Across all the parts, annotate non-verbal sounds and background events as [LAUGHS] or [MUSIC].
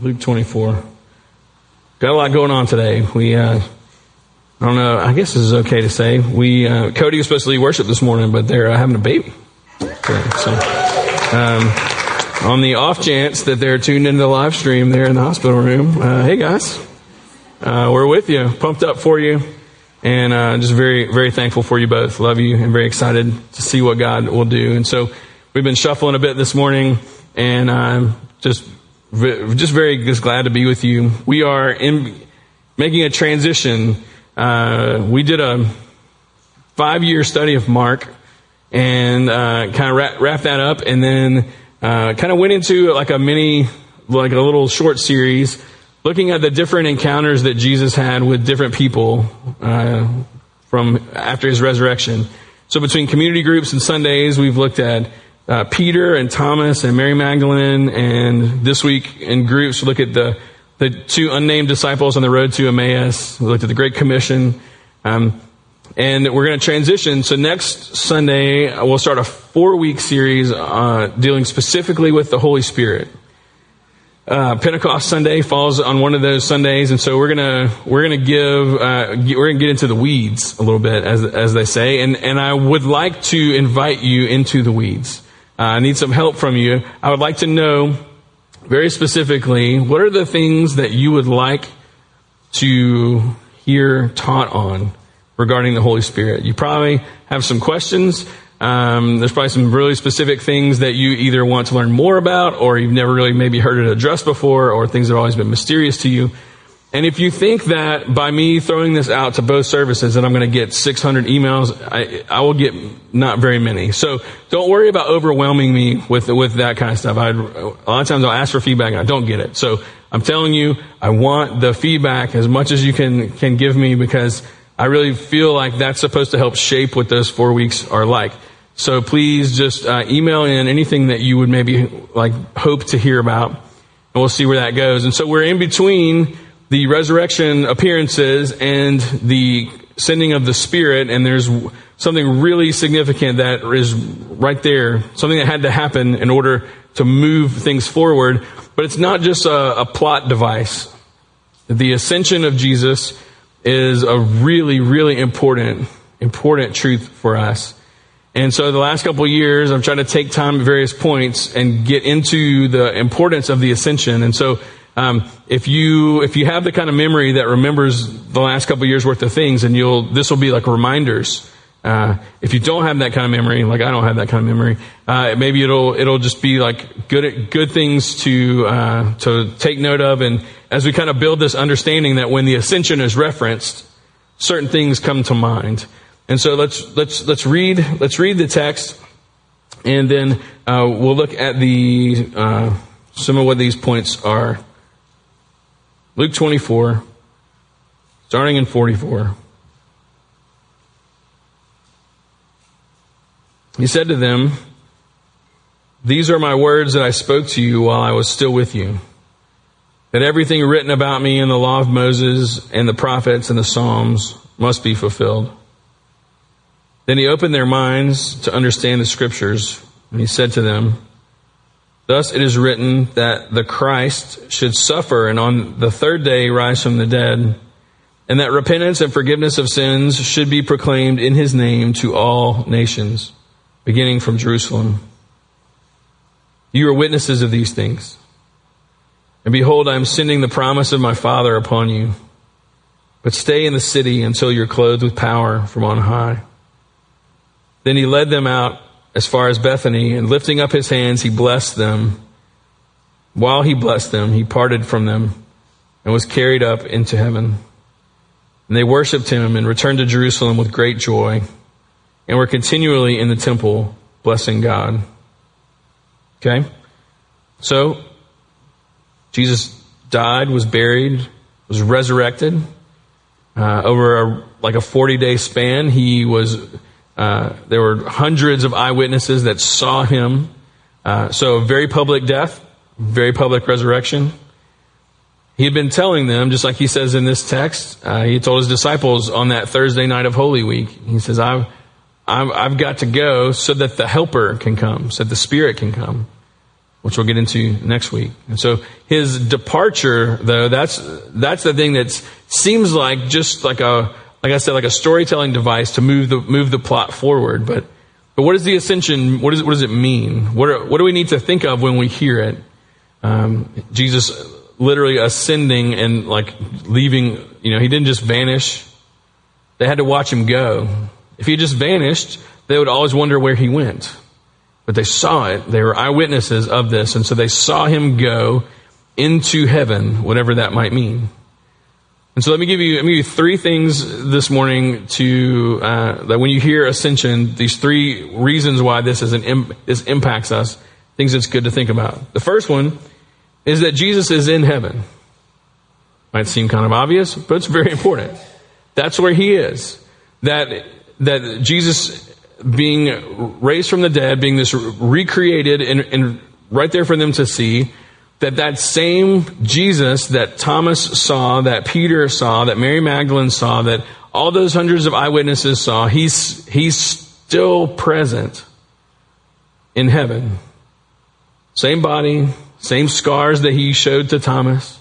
Luke 24. Got a lot going on today. We, uh, I don't know, I guess this is okay to say. We, uh, Cody was supposed to lead worship this morning, but they're uh, having a baby. Okay, so, um, on the off chance that they're tuned into the live stream there in the hospital room, uh, hey guys, uh, we're with you, pumped up for you, and uh, just very, very thankful for you both. Love you, and very excited to see what God will do. And so, we've been shuffling a bit this morning, and I'm just just very just glad to be with you. We are in making a transition. Uh, we did a five year study of Mark and uh, kind of wrap, wrap, that up, and then uh, kind of went into like a mini, like a little short series, looking at the different encounters that Jesus had with different people uh, from after his resurrection. So between community groups and Sundays, we've looked at uh, Peter and Thomas and Mary Magdalene, and this week in groups, look at the, the two unnamed disciples on the road to Emmaus. We looked at the Great Commission. Um, and we're going to transition. So next Sunday, we'll start a four week series uh, dealing specifically with the Holy Spirit. Uh, Pentecost Sunday falls on one of those Sundays, and so we're gonna we're gonna give uh, we're gonna get into the weeds a little bit, as as they say, and and I would like to invite you into the weeds. Uh, I need some help from you. I would like to know very specifically what are the things that you would like to hear taught on regarding the Holy Spirit. You probably have some questions. Um, there's probably some really specific things that you either want to learn more about or you've never really maybe heard it addressed before or things that have always been mysterious to you. And if you think that by me throwing this out to both services that I'm going to get 600 emails, I, I, will get not very many. So don't worry about overwhelming me with, with that kind of stuff. A lot of times I'll ask for feedback and I don't get it. So I'm telling you, I want the feedback as much as you can, can give me because I really feel like that's supposed to help shape what those four weeks are like. So please just uh, email in anything that you would maybe like hope to hear about and we'll see where that goes. And so we're in between the resurrection appearances and the sending of the Spirit, and there's something really significant that is right there, something that had to happen in order to move things forward. But it's not just a, a plot device. The ascension of Jesus is a really, really important, important truth for us. And so the last couple years, I'm trying to take time at various points and get into the importance of the ascension. And so um, if you if you have the kind of memory that remembers the last couple years worth of things, and you'll this will be like reminders. Uh, if you don't have that kind of memory, like I don't have that kind of memory, uh, maybe it'll it'll just be like good good things to uh, to take note of, and as we kind of build this understanding that when the ascension is referenced, certain things come to mind. And so let's let's let's read let's read the text, and then uh, we'll look at the uh, some of what these points are. Luke 24, starting in 44. He said to them, These are my words that I spoke to you while I was still with you. That everything written about me in the law of Moses and the prophets and the Psalms must be fulfilled. Then he opened their minds to understand the scriptures, and he said to them, Thus it is written that the Christ should suffer and on the third day rise from the dead, and that repentance and forgiveness of sins should be proclaimed in his name to all nations, beginning from Jerusalem. You are witnesses of these things. And behold, I am sending the promise of my Father upon you. But stay in the city until you're clothed with power from on high. Then he led them out as far as Bethany, and lifting up his hands, he blessed them. While he blessed them, he parted from them and was carried up into heaven. And they worshiped him and returned to Jerusalem with great joy and were continually in the temple blessing God. Okay? So, Jesus died, was buried, was resurrected. Uh, over a, like a 40 day span, he was uh, there were hundreds of eyewitnesses that saw him. Uh, so, very public death, very public resurrection. He had been telling them, just like he says in this text, uh, he told his disciples on that Thursday night of Holy Week, he says, I've, I've, I've got to go so that the helper can come, so that the Spirit can come. which we'll get into next week. And so his departure, though, that's, that's the thing that seems like just like a, like I said, like a storytelling device to move the, move the plot forward. But, but what is the ascension? What, is, what does it mean? What, are, what do we need to think of when we hear it? Um, Jesus literally ascending and like leaving, you know, he didn't just vanish. They had to watch him go. If he just vanished, they would always wonder where he went. But they saw it. They were eyewitnesses of this. And so they saw him go into heaven, whatever that might mean. And so let me give you, let me give you three things this morning to, uh, that when you hear ascension, these three reasons why this is an, this impacts us, things that's good to think about. The first one is that Jesus is in heaven. Might seem kind of obvious, but it's very important. That's where he is. That, that Jesus being raised from the dead, being this recreated and, and right there for them to see, that that same Jesus that Thomas saw, that Peter saw, that Mary Magdalene saw, that all those hundreds of eyewitnesses saw, he's, he's still present in heaven. Same body, same scars that he showed to Thomas,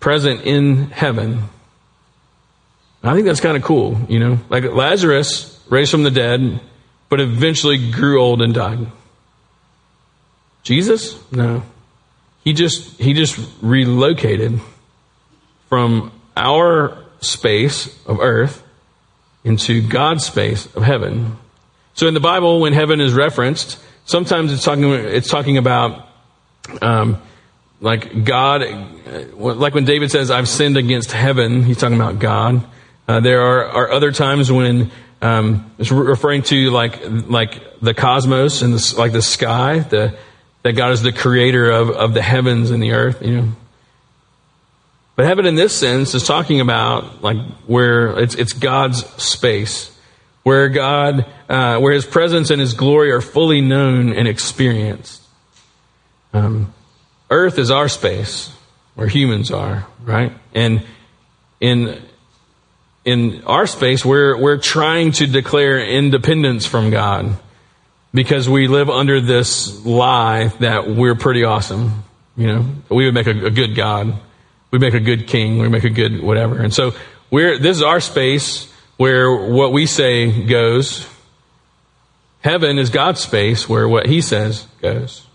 present in heaven. I think that's kind of cool, you know? Like Lazarus raised from the dead, but eventually grew old and died. Jesus? No. He just, he just relocated from our space of earth into God's space of heaven. So in the Bible, when heaven is referenced, sometimes it's talking, it's talking about, um, like God, like when David says, I've sinned against heaven, he's talking about God. Uh, there are, are other times when um, it's referring to like like the cosmos and the, like the sky, the, that God is the creator of, of the heavens and the earth. You know, but heaven in this sense is talking about like where it's it's God's space, where God, uh, where His presence and His glory are fully known and experienced. Um, earth is our space, where humans are, right? And in in our space, we're, we're trying to declare independence from God because we live under this lie that we're pretty awesome. You know, we would make a, a good God. We make a good king. We make a good whatever. And so we're, this is our space where what we say goes. Heaven is God's space where what he says goes.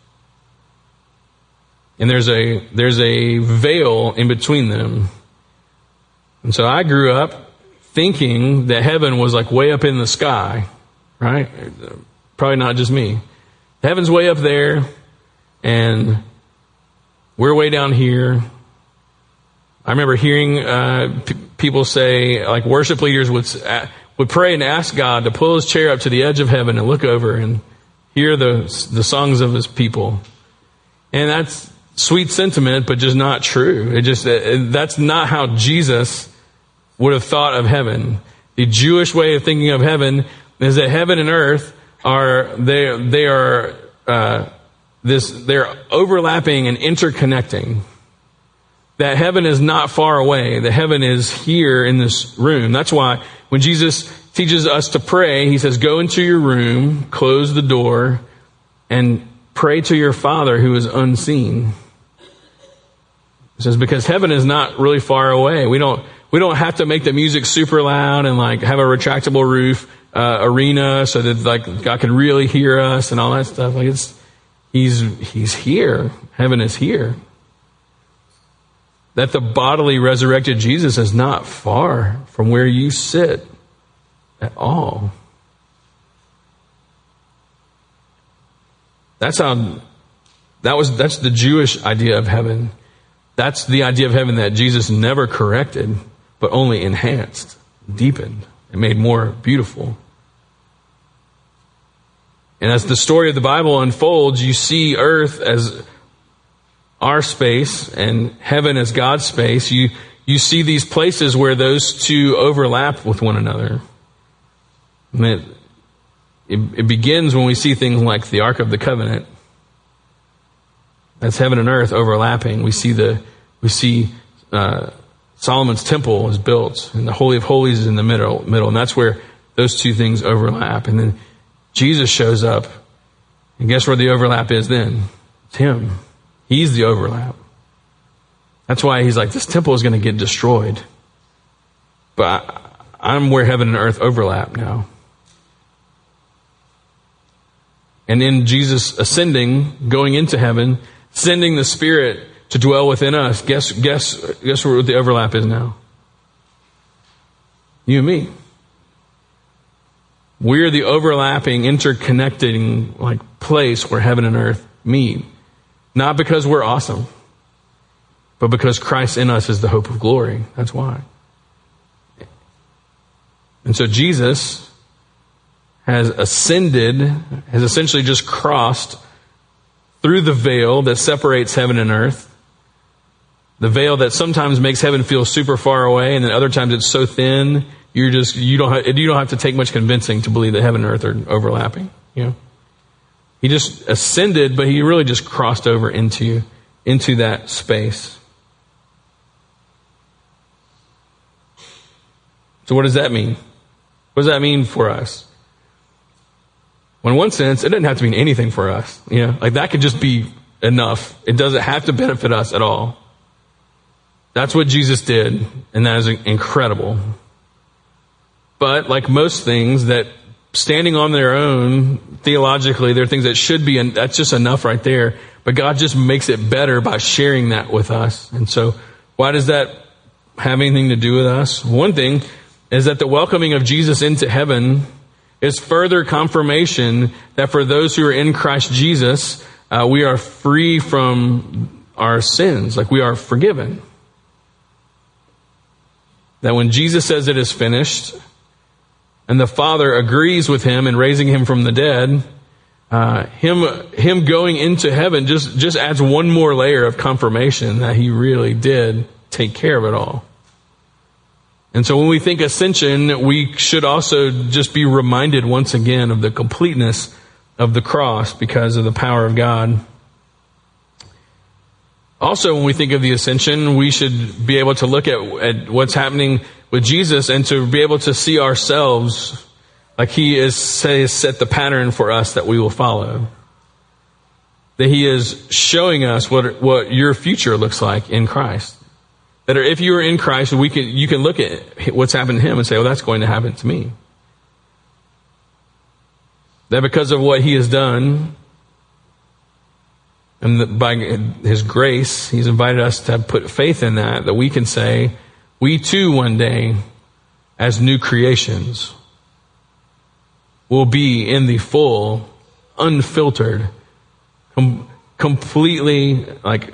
And there's a, there's a veil in between them. And so I grew up thinking that heaven was like way up in the sky, right? Probably not just me. Heaven's way up there, and we're way down here. I remember hearing uh, p- people say, like worship leaders would uh, would pray and ask God to pull His chair up to the edge of heaven and look over and hear the the songs of His people, and that's sweet sentiment, but just not true. It just uh, that's not how Jesus would have thought of heaven. The Jewish way of thinking of heaven is that heaven and earth are they they are uh, this they're overlapping and interconnecting. That heaven is not far away. The heaven is here in this room. That's why when Jesus teaches us to pray, he says, "Go into your room, close the door, and pray to your Father who is unseen." He says because heaven is not really far away. We don't we don't have to make the music super loud and like have a retractable roof uh, arena so that like God can really hear us and all that stuff. Like it's he's he's here. Heaven is here. That the bodily resurrected Jesus is not far from where you sit at all. That's how that was that's the Jewish idea of heaven. That's the idea of heaven that Jesus never corrected but only enhanced, deepened, and made more beautiful. And as the story of the Bible unfolds, you see earth as our space and heaven as God's space. You, you see these places where those two overlap with one another. And it, it, it begins when we see things like the Ark of the Covenant. That's heaven and earth overlapping. We see the, we see, uh, Solomon's temple is built, and the Holy of Holies is in the middle, middle, and that's where those two things overlap. And then Jesus shows up, and guess where the overlap is then? It's Him. He's the overlap. That's why He's like, this temple is going to get destroyed. But I'm where heaven and earth overlap now. And in Jesus ascending, going into heaven, sending the Spirit to dwell within us, guess, guess, guess where the overlap is now? You and me. We're the overlapping, interconnecting, like, place where heaven and earth meet. Not because we're awesome, but because Christ in us is the hope of glory. That's why. And so Jesus has ascended, has essentially just crossed through the veil that separates heaven and earth. The veil that sometimes makes heaven feel super far away, and then other times it's so thin you're just you don't have, you don't have to take much convincing to believe that heaven and earth are overlapping. You know, he just ascended, but he really just crossed over into into that space. So what does that mean? What does that mean for us? Well, in one sense, it doesn't have to mean anything for us. You know, like that could just be enough. It doesn't have to benefit us at all. That's what Jesus did, and that is incredible. But like most things that standing on their own theologically, there are things that should be, and that's just enough right there. But God just makes it better by sharing that with us. And so, why does that have anything to do with us? One thing is that the welcoming of Jesus into heaven is further confirmation that for those who are in Christ Jesus, uh, we are free from our sins, like we are forgiven. That when Jesus says it is finished, and the Father agrees with him in raising him from the dead, uh, him him going into heaven just just adds one more layer of confirmation that he really did take care of it all. And so when we think ascension, we should also just be reminded once again of the completeness of the cross because of the power of God. Also, when we think of the ascension, we should be able to look at, at what's happening with Jesus and to be able to see ourselves like He is say, set the pattern for us that we will follow. That He is showing us what, what your future looks like in Christ. That if you are in Christ, we can, you can look at what's happened to Him and say, well, that's going to happen to me. That because of what He has done, and by His grace, He's invited us to put faith in that, that we can say, we too one day, as new creations, will be in the full, unfiltered, com- completely like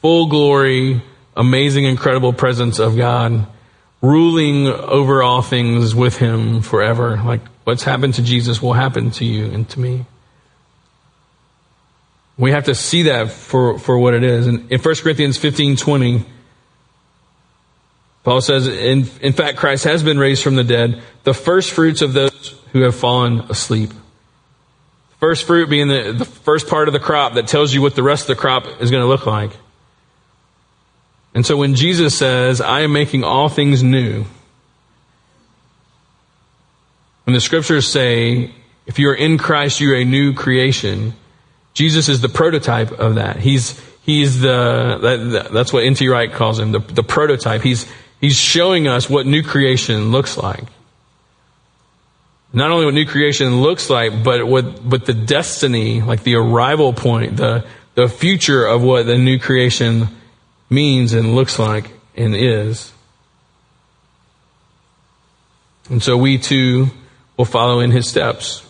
full glory, amazing, incredible presence of God, ruling over all things with Him forever. Like what's happened to Jesus will happen to you and to me. We have to see that for, for what it is. And in 1 Corinthians 15 20, Paul says, in, in fact, Christ has been raised from the dead, the first fruits of those who have fallen asleep. First fruit being the, the first part of the crop that tells you what the rest of the crop is going to look like. And so when Jesus says, I am making all things new, when the scriptures say, if you are in Christ, you're a new creation, Jesus is the prototype of that. He's, he's the, that, that's what N.T. Wright calls him, the, the prototype. He's, He's showing us what new creation looks like. Not only what new creation looks like, but what, but the destiny, like the arrival point, the, the future of what the new creation means and looks like and is. And so we too will follow in his steps.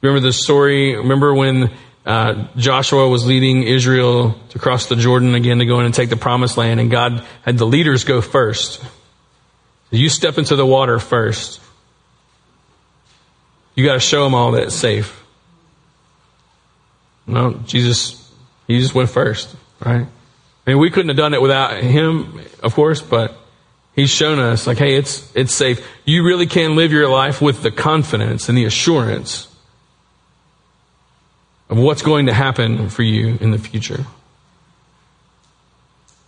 Remember the story? Remember when uh, Joshua was leading Israel to cross the Jordan again to go in and take the promised land, and God had the leaders go first. You step into the water first. You got to show them all that it's safe. No, Jesus, he just went first, right? I mean, we couldn't have done it without him, of course, but he's shown us like, hey, it's, it's safe. You really can live your life with the confidence and the assurance of what's going to happen for you in the future.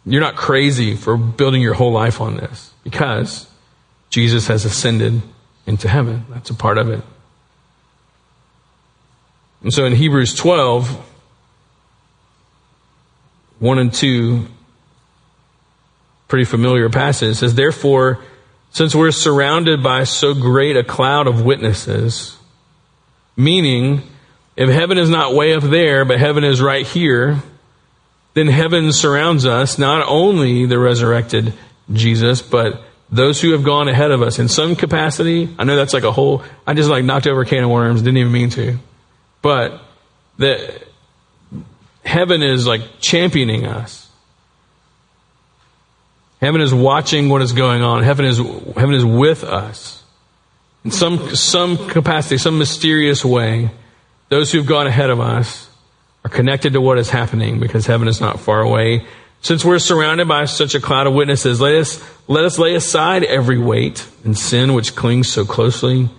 You're not crazy for building your whole life on this because Jesus has ascended into heaven. That's a part of it. And so in Hebrews 12, 1 and 2, pretty familiar passage. Says, Therefore, since we're surrounded by so great a cloud of witnesses, meaning, if heaven is not way up there, but heaven is right here, then heaven surrounds us, not only the resurrected Jesus, but those who have gone ahead of us in some capacity. I know that's like a whole, I just like knocked over a can of worms, didn't even mean to. But that heaven is like championing us. Heaven is watching what is going on. Heaven is, heaven is with us. In some, some capacity, some mysterious way, those who've gone ahead of us are connected to what is happening because heaven is not far away. Since we're surrounded by such a cloud of witnesses, let us, let us lay aside every weight and sin which clings so closely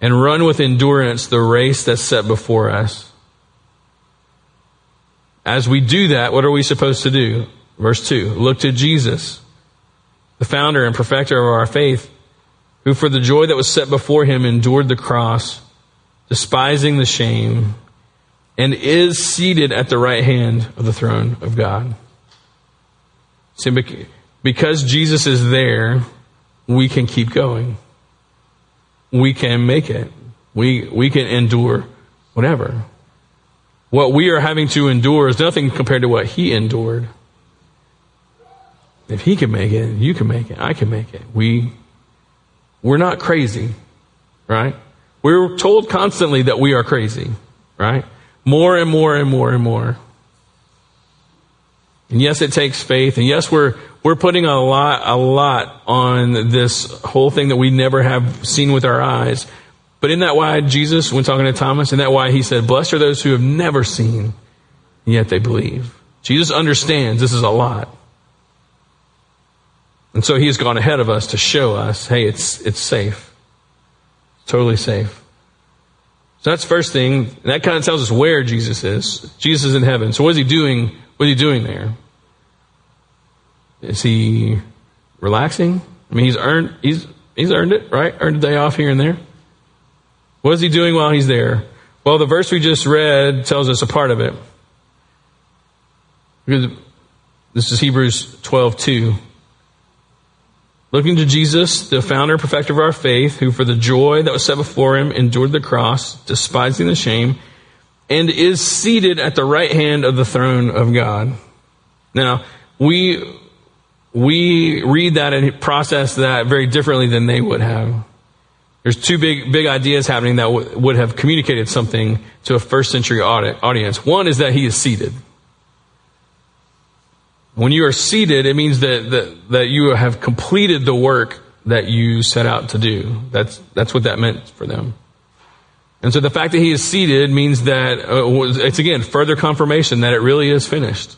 and run with endurance the race that's set before us. As we do that, what are we supposed to do? Verse 2 Look to Jesus, the founder and perfecter of our faith, who for the joy that was set before him endured the cross, despising the shame, and is seated at the right hand of the throne of God. See, because Jesus is there, we can keep going. We can make it. We, we can endure whatever. What we are having to endure is nothing compared to what he endured. If he can make it, you can make it, I can make it. We, we're not crazy, right? We're told constantly that we are crazy, right? More and more and more and more. And yes, it takes faith. And yes, we're, we're putting a lot, a lot on this whole thing that we never have seen with our eyes. But in that why Jesus, when talking to Thomas, in that why he said, blessed are those who have never seen, and yet they believe. Jesus understands this is a lot. And so he has gone ahead of us to show us, hey, it's, it's safe. Totally safe. So that's first thing. that kind of tells us where Jesus is. Jesus is in heaven. So what is he doing? What is he doing there? Is he relaxing? I mean, he's earned, he's, he's earned it, right? Earned a day off here and there. What is he doing while he's there? Well, the verse we just read tells us a part of it. This is Hebrews 12, 2. Looking to Jesus, the founder and perfecter of our faith, who for the joy that was set before him endured the cross, despising the shame, and is seated at the right hand of the throne of God. Now, we, we read that and process that very differently than they would have. There's two big, big ideas happening that w- would have communicated something to a first century audience. One is that he is seated. When you are seated, it means that, that, that you have completed the work that you set out to do. That's, that's what that meant for them. And so the fact that he is seated means that uh, it's again further confirmation that it really is finished.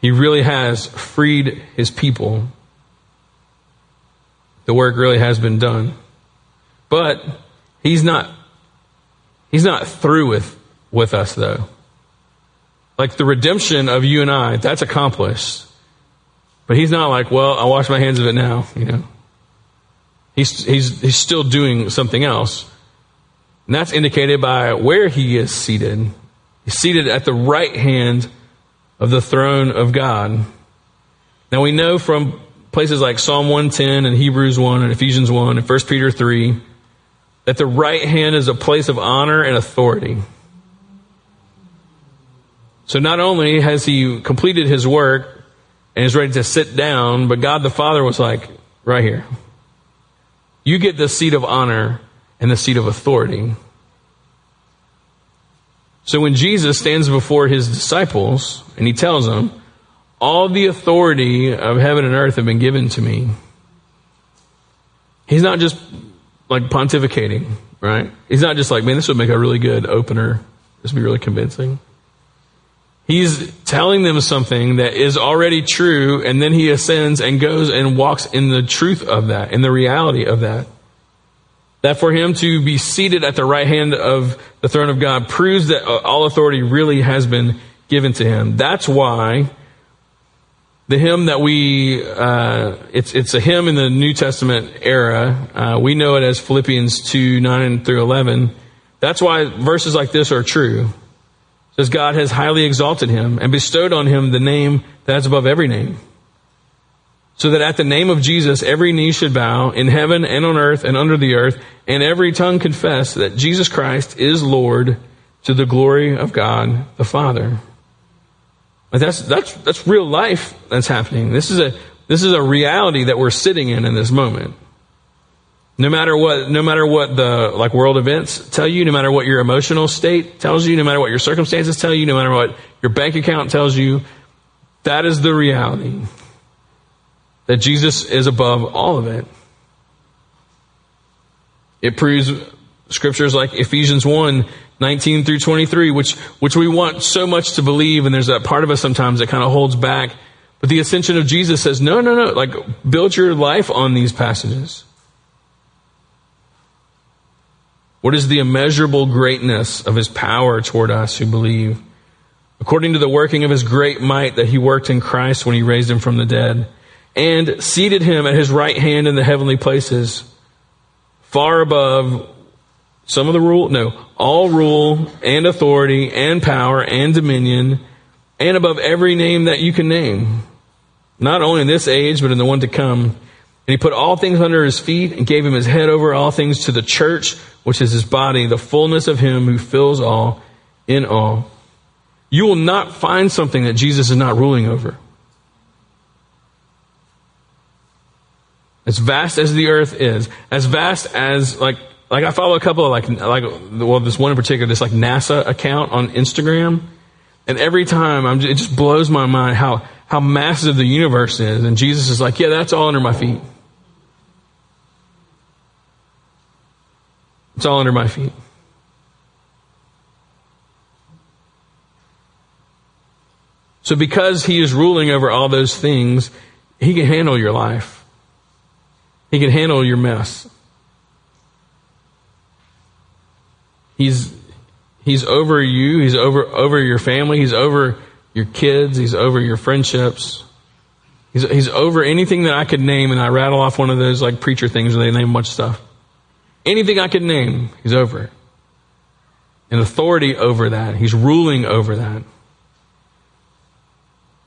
He really has freed his people. The work really has been done. But he's not he's not through with with us though. Like the redemption of you and I, that's accomplished. But he's not like, well, I wash my hands of it now, you know. He's, he's, he's still doing something else. And that's indicated by where he is seated. He's seated at the right hand of the throne of God. Now we know from places like Psalm 110 and Hebrews 1 and Ephesians 1 and 1 Peter 3 that the right hand is a place of honor and authority. So not only has he completed his work and is ready to sit down, but God the Father was like, right here. You get the seat of honor and the seat of authority. So when Jesus stands before his disciples and he tells them, all the authority of heaven and earth have been given to me. He's not just like pontificating, right? He's not just like, man, this would make a really good opener. This would be really convincing. He's telling them something that is already true, and then he ascends and goes and walks in the truth of that, in the reality of that. That for him to be seated at the right hand of the throne of God proves that all authority really has been given to him. That's why the hymn that we, uh, it's, it's a hymn in the New Testament era. Uh, we know it as Philippians 2, 9 through 11. That's why verses like this are true. Because God has highly exalted him and bestowed on him the name that's above every name. So that at the name of Jesus, every knee should bow in heaven and on earth and under the earth, and every tongue confess that Jesus Christ is Lord to the glory of God the Father. But that's, that's, that's real life that's happening. This is a, this is a reality that we're sitting in in this moment. No matter what, no matter what the like world events tell you, no matter what your emotional state tells you, no matter what your circumstances tell you, no matter what your bank account tells you, that is the reality. That Jesus is above all of it. It proves scriptures like Ephesians 1, 19 through 23, which, which we want so much to believe, and there's that part of us sometimes that kind of holds back. But the ascension of Jesus says, no, no, no, like build your life on these passages. What is the immeasurable greatness of his power toward us who believe? According to the working of his great might that he worked in Christ when he raised him from the dead and seated him at his right hand in the heavenly places, far above some of the rule, no, all rule and authority and power and dominion and above every name that you can name. Not only in this age, but in the one to come. And he put all things under his feet and gave him his head over all things to the church, which is his body, the fullness of him who fills all in all. You will not find something that Jesus is not ruling over. As vast as the earth is, as vast as like like I follow a couple of like like well this one in particular this like NASA account on Instagram, and every time I'm it just blows my mind how how massive the universe is, and Jesus is like, yeah, that's all under my feet. It's all under my feet. So, because He is ruling over all those things, He can handle your life. He can handle your mess. He's, he's over you. He's over, over your family. He's over your kids. He's over your friendships. He's, he's over anything that I could name, and I rattle off one of those like preacher things where they name much stuff. Anything I could name, he's over it. And authority over that. He's ruling over that.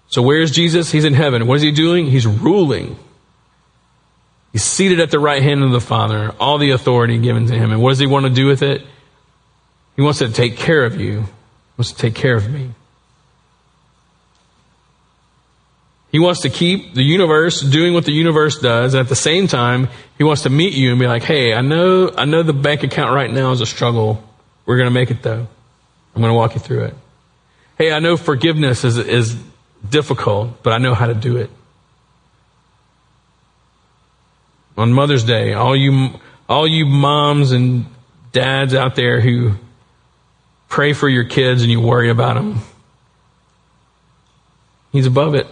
So where's Jesus? He's in heaven. What is he doing? He's ruling. He's seated at the right hand of the Father, all the authority given to him. And what does he want to do with it? He wants to take care of you. He wants to take care of me. He wants to keep the universe doing what the universe does. And at the same time, he wants to meet you and be like, Hey, I know, I know the bank account right now is a struggle. We're going to make it though. I'm going to walk you through it. Hey, I know forgiveness is, is difficult, but I know how to do it. On Mother's Day, all you, all you moms and dads out there who pray for your kids and you worry about them, He's above it.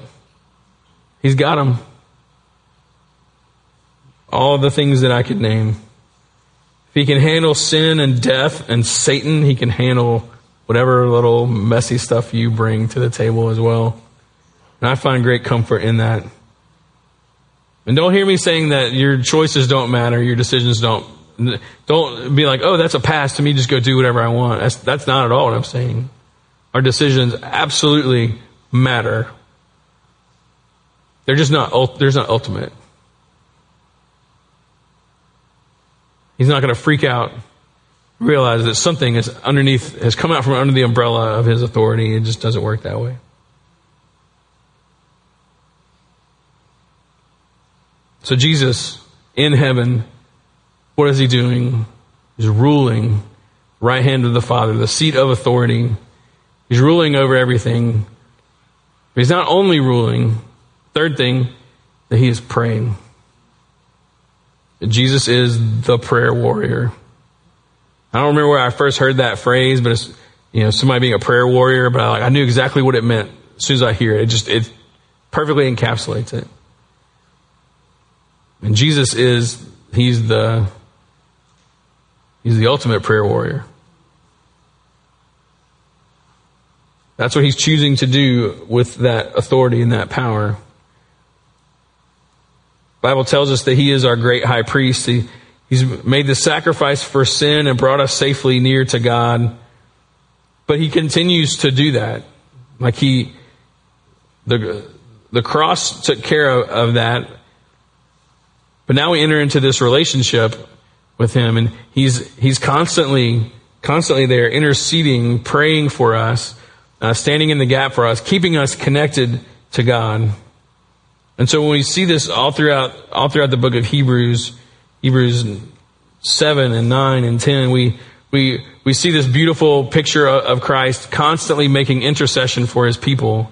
He's got them. All the things that I could name. If he can handle sin and death and Satan, he can handle whatever little messy stuff you bring to the table as well. And I find great comfort in that. And don't hear me saying that your choices don't matter, your decisions don't. Don't be like, oh, that's a pass to me, just go do whatever I want. That's, that's not at all what I'm saying. Our decisions absolutely matter. They're just not, there's not ultimate. He's not going to freak out, realize that something is underneath, has come out from under the umbrella of his authority. It just doesn't work that way. So Jesus in heaven, what is he doing? He's ruling right hand of the Father, the seat of authority. He's ruling over everything. But he's not only ruling, Third thing, that he is praying. Jesus is the prayer warrior. I don't remember where I first heard that phrase, but it's, you know, somebody being a prayer warrior, but I, like, I knew exactly what it meant as soon as I hear it. It just, it perfectly encapsulates it. And Jesus is, he's the, he's the ultimate prayer warrior. That's what he's choosing to do with that authority and that power. Bible tells us that he is our great high priest. He, he's made the sacrifice for sin and brought us safely near to God. but he continues to do that. Like he, the, the cross took care of, of that. But now we enter into this relationship with him and he's, he's constantly, constantly there interceding, praying for us, uh, standing in the gap for us, keeping us connected to God. And so when we see this all throughout, all throughout the book of Hebrews, Hebrews 7 and 9 and 10, we, we, we see this beautiful picture of Christ constantly making intercession for his people.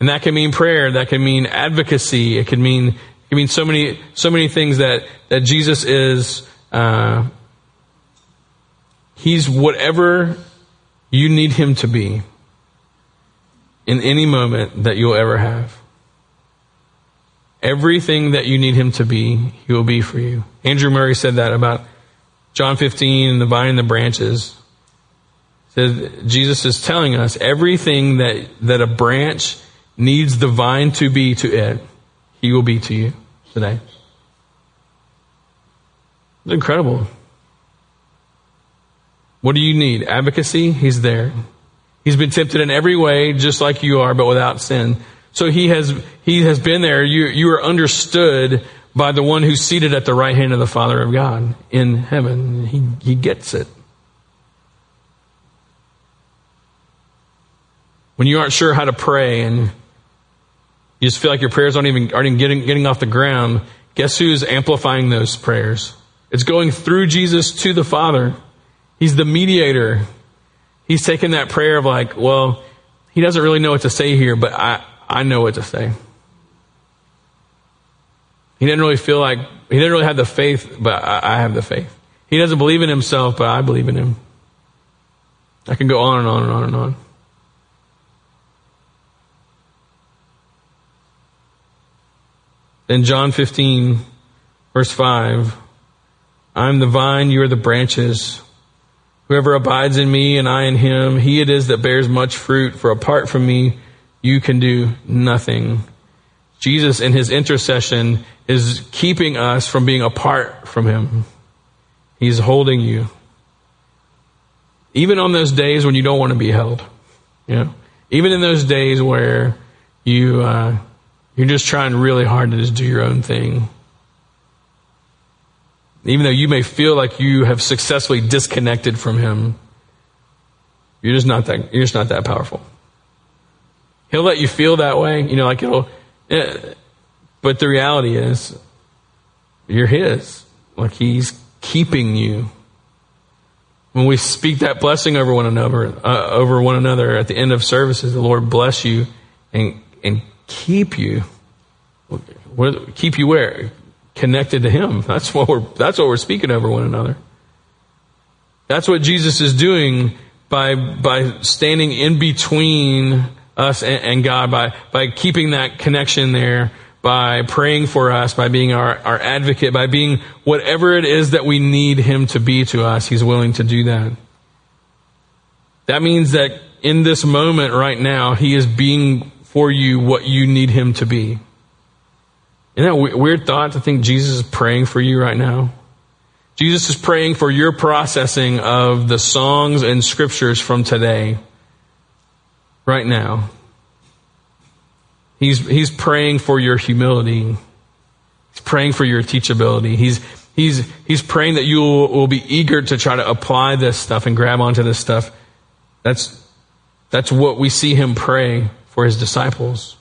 And that can mean prayer, that can mean advocacy, it can mean, it can mean so many, so many things that, that Jesus is, uh, he's whatever you need him to be in any moment that you'll ever have. Everything that you need him to be, he will be for you. Andrew Murray said that about John 15 and the vine and the branches. Says Jesus is telling us everything that, that a branch needs the vine to be to it, he will be to you today. It's incredible. What do you need? Advocacy? He's there. He's been tempted in every way, just like you are, but without sin. So he has, he has been there. You, you are understood by the one who's seated at the right hand of the Father of God in heaven. He, he gets it. When you aren't sure how to pray and you just feel like your prayers aren't even, aren't even getting, getting off the ground, guess who's amplifying those prayers? It's going through Jesus to the Father. He's the mediator. He's taking that prayer of like, well, he doesn't really know what to say here, but I, I know what to say. He didn't really feel like, he didn't really have the faith, but I, I have the faith. He doesn't believe in himself, but I believe in him. I can go on and on and on and on. In John 15, verse 5, I'm the vine, you are the branches. Whoever abides in me and I in him, he it is that bears much fruit, for apart from me, you can do nothing. Jesus, in his intercession, is keeping us from being apart from him. He's holding you. Even on those days when you don't want to be held. You know? Even in those days where you, uh, you're just trying really hard to just do your own thing. Even though you may feel like you have successfully disconnected from him, you're just not that, you're just not that powerful. He'll let you feel that way, you know, like it'll, eh, but the reality is, you're His. Like He's keeping you. When we speak that blessing over one another, uh, over one another at the end of services, the Lord bless you and and keep you. Keep you where? Connected to Him. That's what we're. That's what we're speaking over one another. That's what Jesus is doing by by standing in between us and, and God by, by keeping that connection there, by praying for us, by being our, our advocate, by being whatever it is that we need Him to be to us. He's willing to do that. That means that in this moment right now, He is being for you what you need Him to be. Isn't that a weird thought to think Jesus is praying for you right now? Jesus is praying for your processing of the songs and scriptures from today right now. He's, he's praying for your humility. He's praying for your teachability. He's, he's, he's praying that you will, will be eager to try to apply this stuff and grab onto this stuff. That's, that's what we see him pray for his disciples.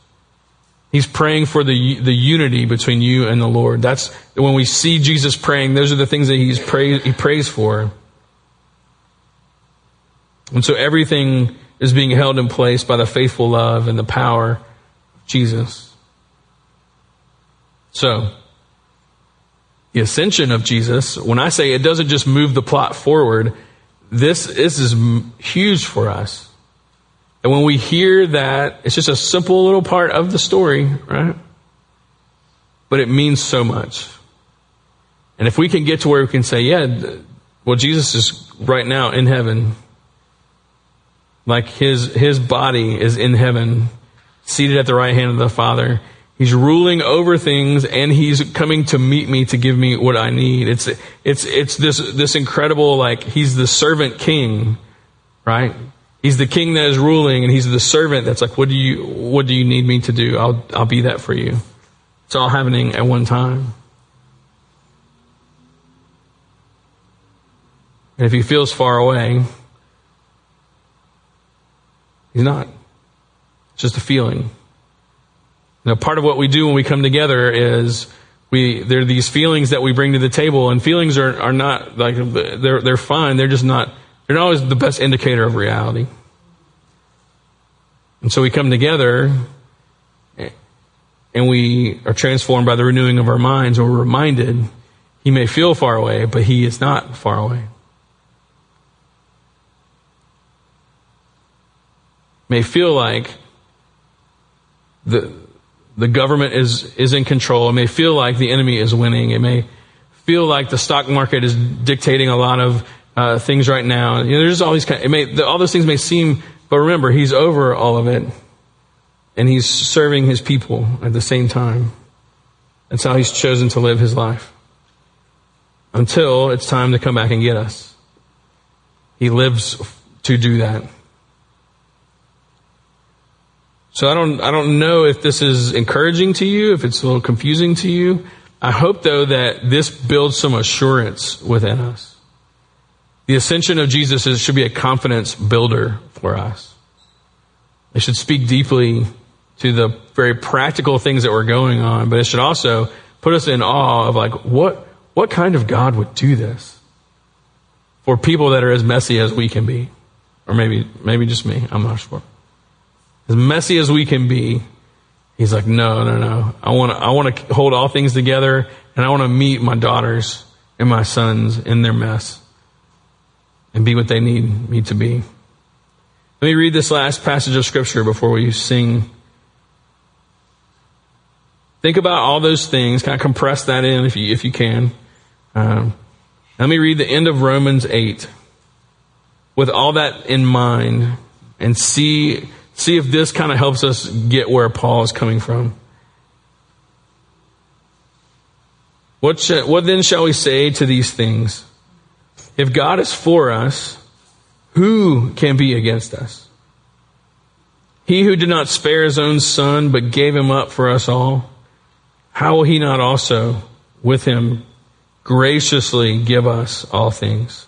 He's praying for the, the unity between you and the Lord. That's when we see Jesus praying, those are the things that he's pray, he prays for. And so everything is being held in place by the faithful love and the power of Jesus. So, the ascension of Jesus, when I say it doesn't just move the plot forward, this, this is huge for us. And when we hear that, it's just a simple little part of the story, right? But it means so much. And if we can get to where we can say, yeah, well, Jesus is right now in heaven like his, his body is in heaven, seated at the right hand of the Father. He's ruling over things and he's coming to meet me to give me what I need. It's, it's, it's this, this incredible, like, he's the servant king, right? He's the king that is ruling, and he's the servant that's like, what do you, what do you need me to do? I'll, I'll be that for you. It's all happening at one time. And if he feels far away, he's not. It's just a feeling. Now, part of what we do when we come together is we there are these feelings that we bring to the table, and feelings are, are not like they're they're fine. They're just not they're not always the best indicator of reality. And so we come together and we are transformed by the renewing of our minds, and we're reminded he may feel far away, but he is not far away. May feel like the the government is, is in control. It may feel like the enemy is winning. It may feel like the stock market is dictating a lot of uh, things right now. You know, there's all these kind. Of, it may, all those things may seem, but remember, he's over all of it, and he's serving his people at the same time. That's how he's chosen to live his life. Until it's time to come back and get us. He lives to do that. So I don't, I don't know if this is encouraging to you, if it's a little confusing to you. I hope though that this builds some assurance within us. The ascension of Jesus is, should be a confidence builder for us. It should speak deeply to the very practical things that were going on, but it should also put us in awe of like, what, what kind of God would do this for people that are as messy as we can be? Or maybe, maybe just me. I'm not sure as messy as we can be, he's like, no, no, no. I want to, I want to hold all things together and I want to meet my daughters and my sons in their mess and be what they need me to be. Let me read this last passage of scripture before we sing. Think about all those things. Kind of compress that in if you, if you can. Um, let me read the end of Romans 8 with all that in mind and see See if this kind of helps us get where Paul is coming from. What, sh- what then shall we say to these things? If God is for us, who can be against us? He who did not spare his own son, but gave him up for us all, how will he not also with him graciously give us all things?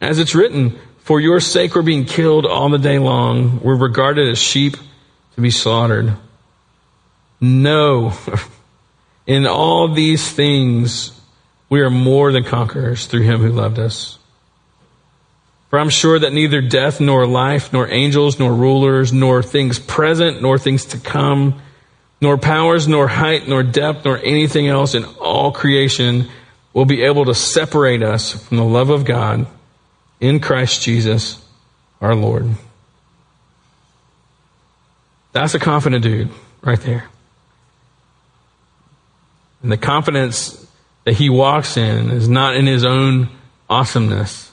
As it's written, for your sake we're being killed all the day long. We're regarded as sheep to be slaughtered. No. [LAUGHS] In all these things, we are more than conquerors through him who loved us. For I'm sure that neither death nor life, nor angels, nor rulers, nor things present, nor things to come, nor powers, nor height, nor depth, nor anything else in all creation will be able to separate us from the love of God in Christ Jesus our Lord. That's a confident dude right there. And the confidence that he walks in is not in his own awesomeness,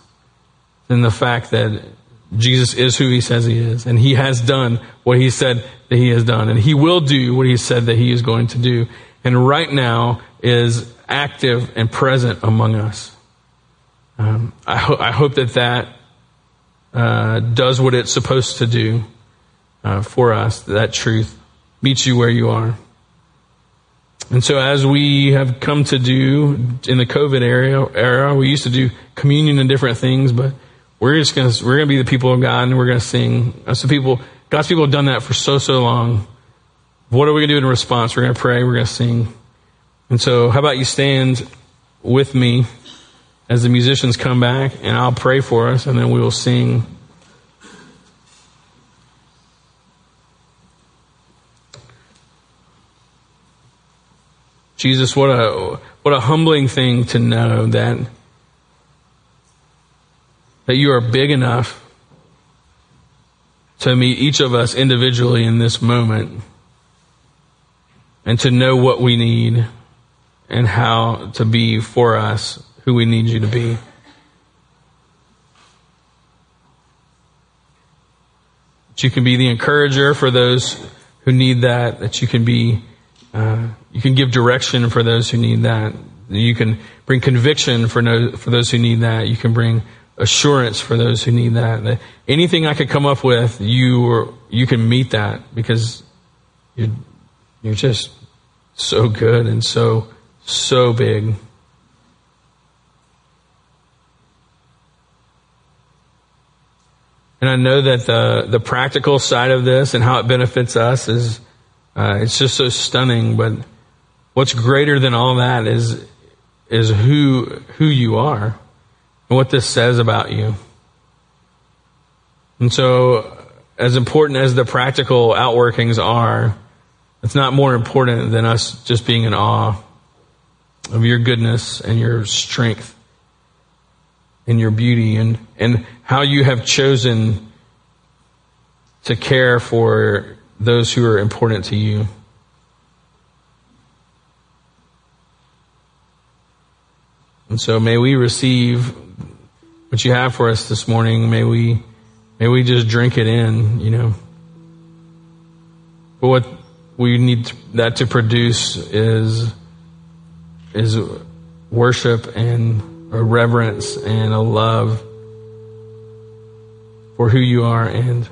in the fact that Jesus is who he says he is, and he has done what he said that he has done, and he will do what he said that he is going to do, and right now is active and present among us. Um, I, ho- I, hope that that uh, does what it's supposed to do uh, for us. That truth meets you where you are. And so, as we have come to do in the COVID era, era we used to do communion and different things, but we're just going to we're going to be the people of God, and we're going to sing. So, people, God's people have done that for so so long. What are we going to do in response? We're going to pray. We're going to sing. And so, how about you stand with me? As the musicians come back, and I'll pray for us, and then we will sing. Jesus, what a what a humbling thing to know that that you are big enough to meet each of us individually in this moment and to know what we need and how to be for us who we need you to be. That you can be the encourager for those who need that, that you can be, uh, you can give direction for those who need that. You can bring conviction for, no, for those who need that. You can bring assurance for those who need that. that anything I could come up with, you you can meet that because you're, you're just so good and so, so big. And I know that the, the practical side of this and how it benefits us is, uh, it's just so stunning. But what's greater than all that is, is who, who you are and what this says about you. And so, as important as the practical outworkings are, it's not more important than us just being in awe of your goodness and your strength and your beauty and, and how you have chosen to care for those who are important to you. And so may we receive what you have for us this morning. May we, may we just drink it in, you know. But what we need that to produce is, is worship and a reverence and a love for who you are and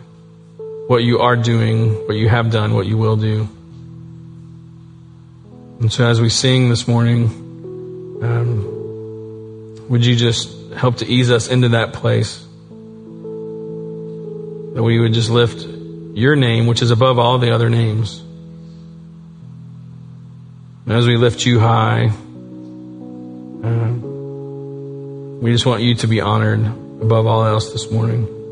what you are doing, what you have done, what you will do. And so as we sing this morning, um, would you just help to ease us into that place? That we would just lift your name, which is above all the other names. And as we lift you high, um, we just want you to be honored above all else this morning.